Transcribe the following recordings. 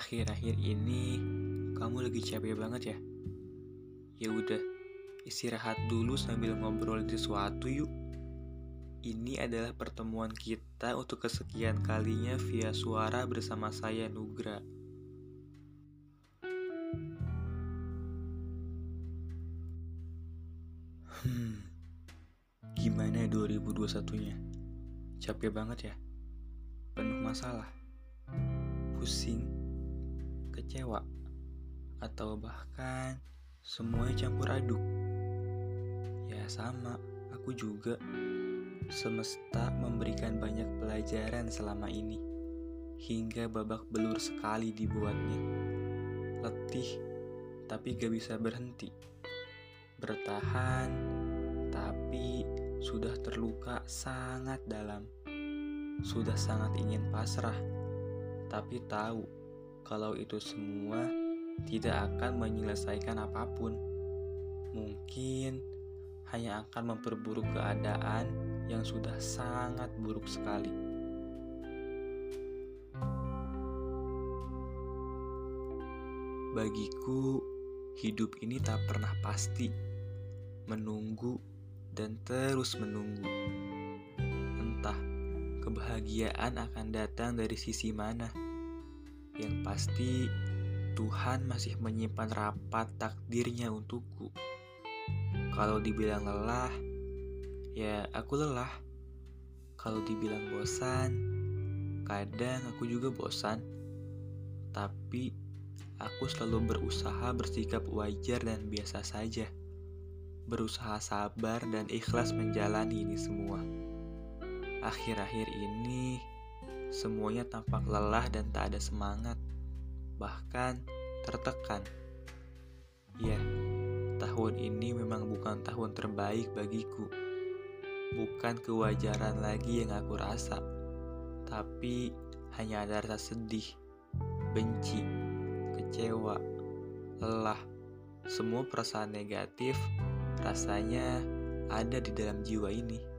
Akhir-akhir ini kamu lagi capek banget ya? Ya udah, istirahat dulu sambil ngobrol sesuatu yuk. Ini adalah pertemuan kita untuk kesekian kalinya via suara bersama saya Nugra. Hmm, gimana 2021-nya? Capek banget ya? Penuh masalah? Pusing? Kecewa? Atau bahkan semuanya campur aduk? Ya sama, aku juga. Semesta memberikan banyak pelajaran selama ini. Hingga babak belur sekali dibuatnya. Letih, tapi gak bisa berhenti bertahan, tapi sudah terluka sangat dalam. Sudah sangat ingin pasrah, tapi tahu kalau itu semua tidak akan menyelesaikan apa pun. Mungkin hanya akan memperburuk keadaan yang sudah sangat buruk sekali. Bagiku, hidup ini tak pernah pasti menunggu, dan terus menunggu. Entah kebahagiaan akan datang dari sisi mana. Yang pasti, Tuhan masih menyimpan rapat takdirnya untukku. Kalau dibilang lelah, ya aku lelah. Kalau dibilang bosan, kadang aku juga bosan. Tapi aku selalu berusaha bersikap wajar dan biasa saja berusaha sabar dan ikhlas menjalani ini semua. Akhir-akhir ini, semuanya tampak lelah dan tak ada semangat, bahkan tertekan. Ya, tahun ini memang bukan tahun terbaik bagiku. Bukan kewajaran lagi yang aku rasa, tapi hanya ada rasa sedih, benci, kecewa, lelah, semua perasaan negatif rasanya ada di dalam jiwa ini.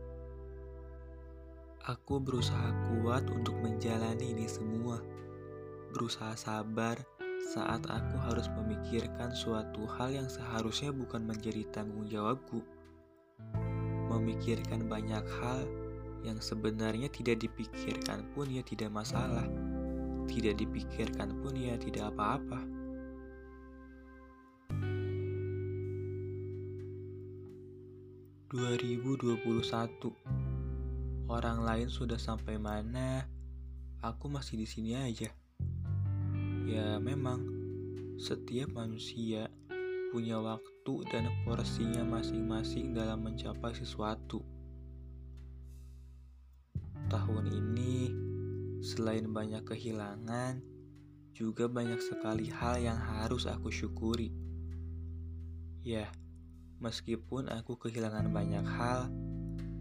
Aku berusaha kuat untuk menjalani ini semua, berusaha sabar saat aku harus memikirkan suatu hal yang seharusnya bukan menjadi tanggung jawabku. Memikirkan banyak hal yang sebenarnya tidak dipikirkan pun ya tidak masalah, tidak dipikirkan pun ya tidak apa-apa. 2021 Orang lain sudah sampai mana, aku masih di sini aja. Ya memang, setiap manusia punya waktu dan porsinya masing-masing dalam mencapai sesuatu. Tahun ini, selain banyak kehilangan, juga banyak sekali hal yang harus aku syukuri. Ya, Meskipun aku kehilangan banyak hal,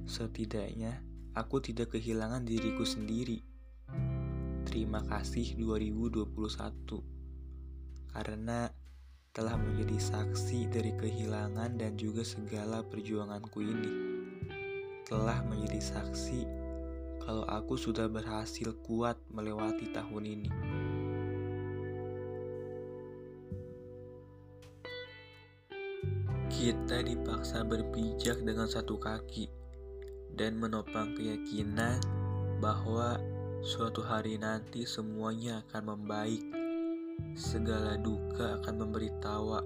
setidaknya aku tidak kehilangan diriku sendiri. Terima kasih 2021 karena telah menjadi saksi dari kehilangan dan juga segala perjuanganku ini. Telah menjadi saksi kalau aku sudah berhasil kuat melewati tahun ini. Kita dipaksa berpijak dengan satu kaki dan menopang keyakinan bahwa suatu hari nanti semuanya akan membaik. Segala duka akan memberi tawa,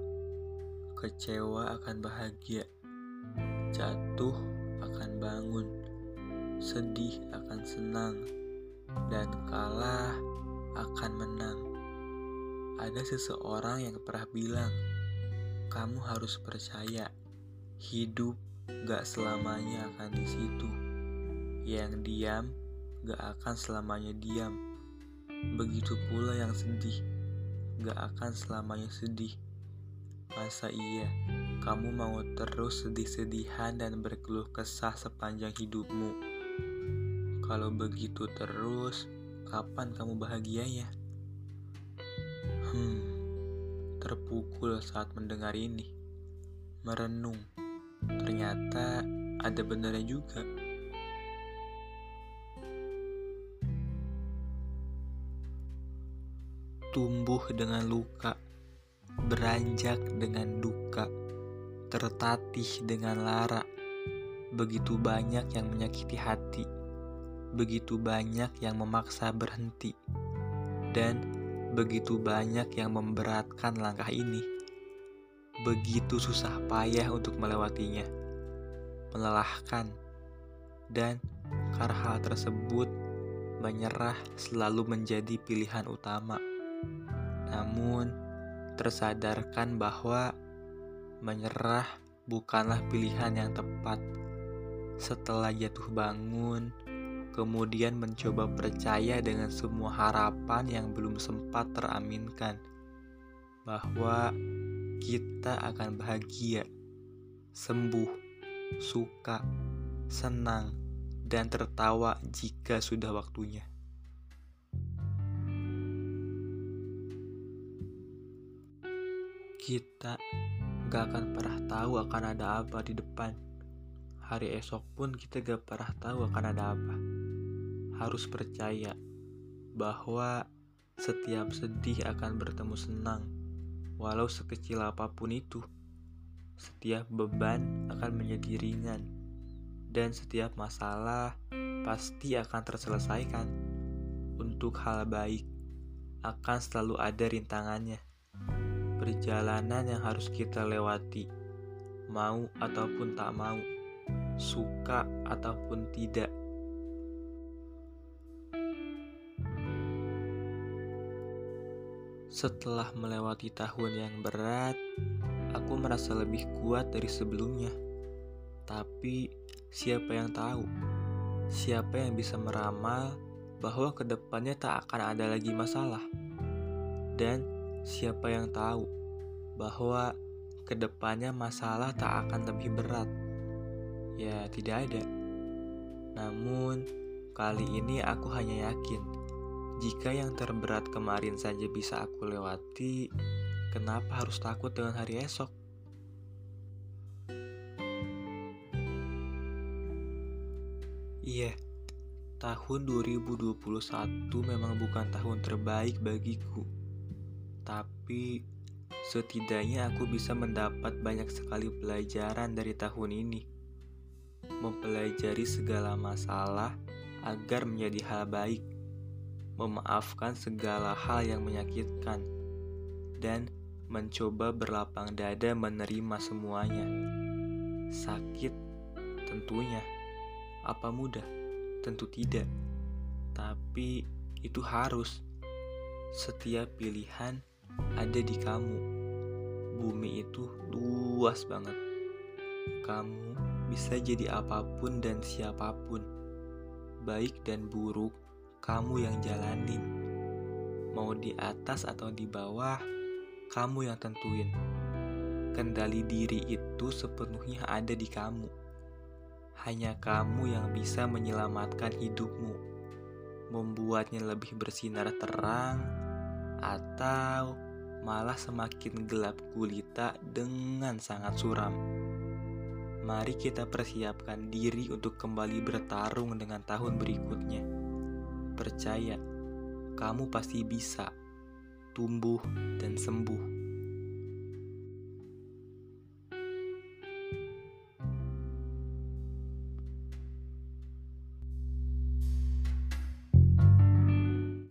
kecewa akan bahagia, jatuh akan bangun, sedih akan senang, dan kalah akan menang. Ada seseorang yang pernah bilang, kamu harus percaya hidup gak selamanya akan di situ. Yang diam gak akan selamanya diam. Begitu pula yang sedih gak akan selamanya sedih. Masa iya kamu mau terus sedih-sedihan dan berkeluh kesah sepanjang hidupmu? Kalau begitu terus, kapan kamu bahagianya? Hmm terpukul saat mendengar ini. Merenung, ternyata ada benarnya juga. tumbuh dengan luka, beranjak dengan duka, tertatih dengan lara. Begitu banyak yang menyakiti hati, begitu banyak yang memaksa berhenti, dan begitu banyak yang memberatkan langkah ini. Begitu susah payah untuk melewatinya, melelahkan, dan karena hal tersebut menyerah selalu menjadi pilihan utama. Namun, tersadarkan bahwa menyerah bukanlah pilihan yang tepat. Setelah jatuh bangun, kemudian mencoba percaya dengan semua harapan yang belum sempat teraminkan bahwa kita akan bahagia, sembuh, suka, senang, dan tertawa jika sudah waktunya. Kita gak akan pernah tahu akan ada apa di depan. Hari esok pun kita gak pernah tahu akan ada apa. Harus percaya bahwa setiap sedih akan bertemu senang, walau sekecil apa pun itu. Setiap beban akan menjadi ringan, dan setiap masalah pasti akan terselesaikan. Untuk hal baik akan selalu ada rintangannya perjalanan yang harus kita lewati, mau ataupun tak mau, suka ataupun tidak. Setelah melewati tahun yang berat, aku merasa lebih kuat dari sebelumnya. Tapi, siapa yang tahu? Siapa yang bisa meramal bahwa ke depannya tak akan ada lagi masalah? Dan Siapa yang tahu bahwa ke depannya masalah tak akan lebih berat? Ya, tidak ada. Namun, kali ini aku hanya yakin jika yang terberat kemarin saja bisa aku lewati, kenapa harus takut dengan hari esok? Iya, tahun 2021 memang bukan tahun terbaik bagiku tapi setidaknya aku bisa mendapat banyak sekali pelajaran dari tahun ini. Mempelajari segala masalah agar menjadi hal baik, memaafkan segala hal yang menyakitkan, dan mencoba berlapang dada menerima semuanya. Sakit, tentunya. Apa mudah? Tentu tidak. Tapi itu harus. Setiap pilihan ada di kamu. Bumi itu luas banget. Kamu bisa jadi apa pun dan siapa pun. Baik dan buruk, kamu yang jalanin. Mau di atas atau di bawah, kamu yang tentuin. Kendali diri itu sepenuhnya ada di kamu. Hanya kamu yang bisa menyelamatkan hidupmu, membuatnya lebih bersinar terang, atau malah semakin gelap gulita dengan sangat suram. Mari kita persiapkan diri untuk kembali bertarung dengan tahun berikutnya. Percaya, kamu pasti bisa tumbuh dan sembuh.